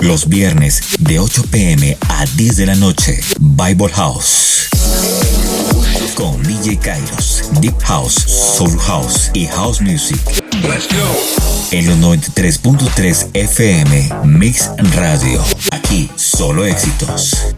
Los viernes de 8 pm a 10 de la noche, Bible House. Con DJ Kairos, Deep House, Soul House y House Music. Let's go En los 93.3 FM, Mix Radio. Aquí, solo éxitos.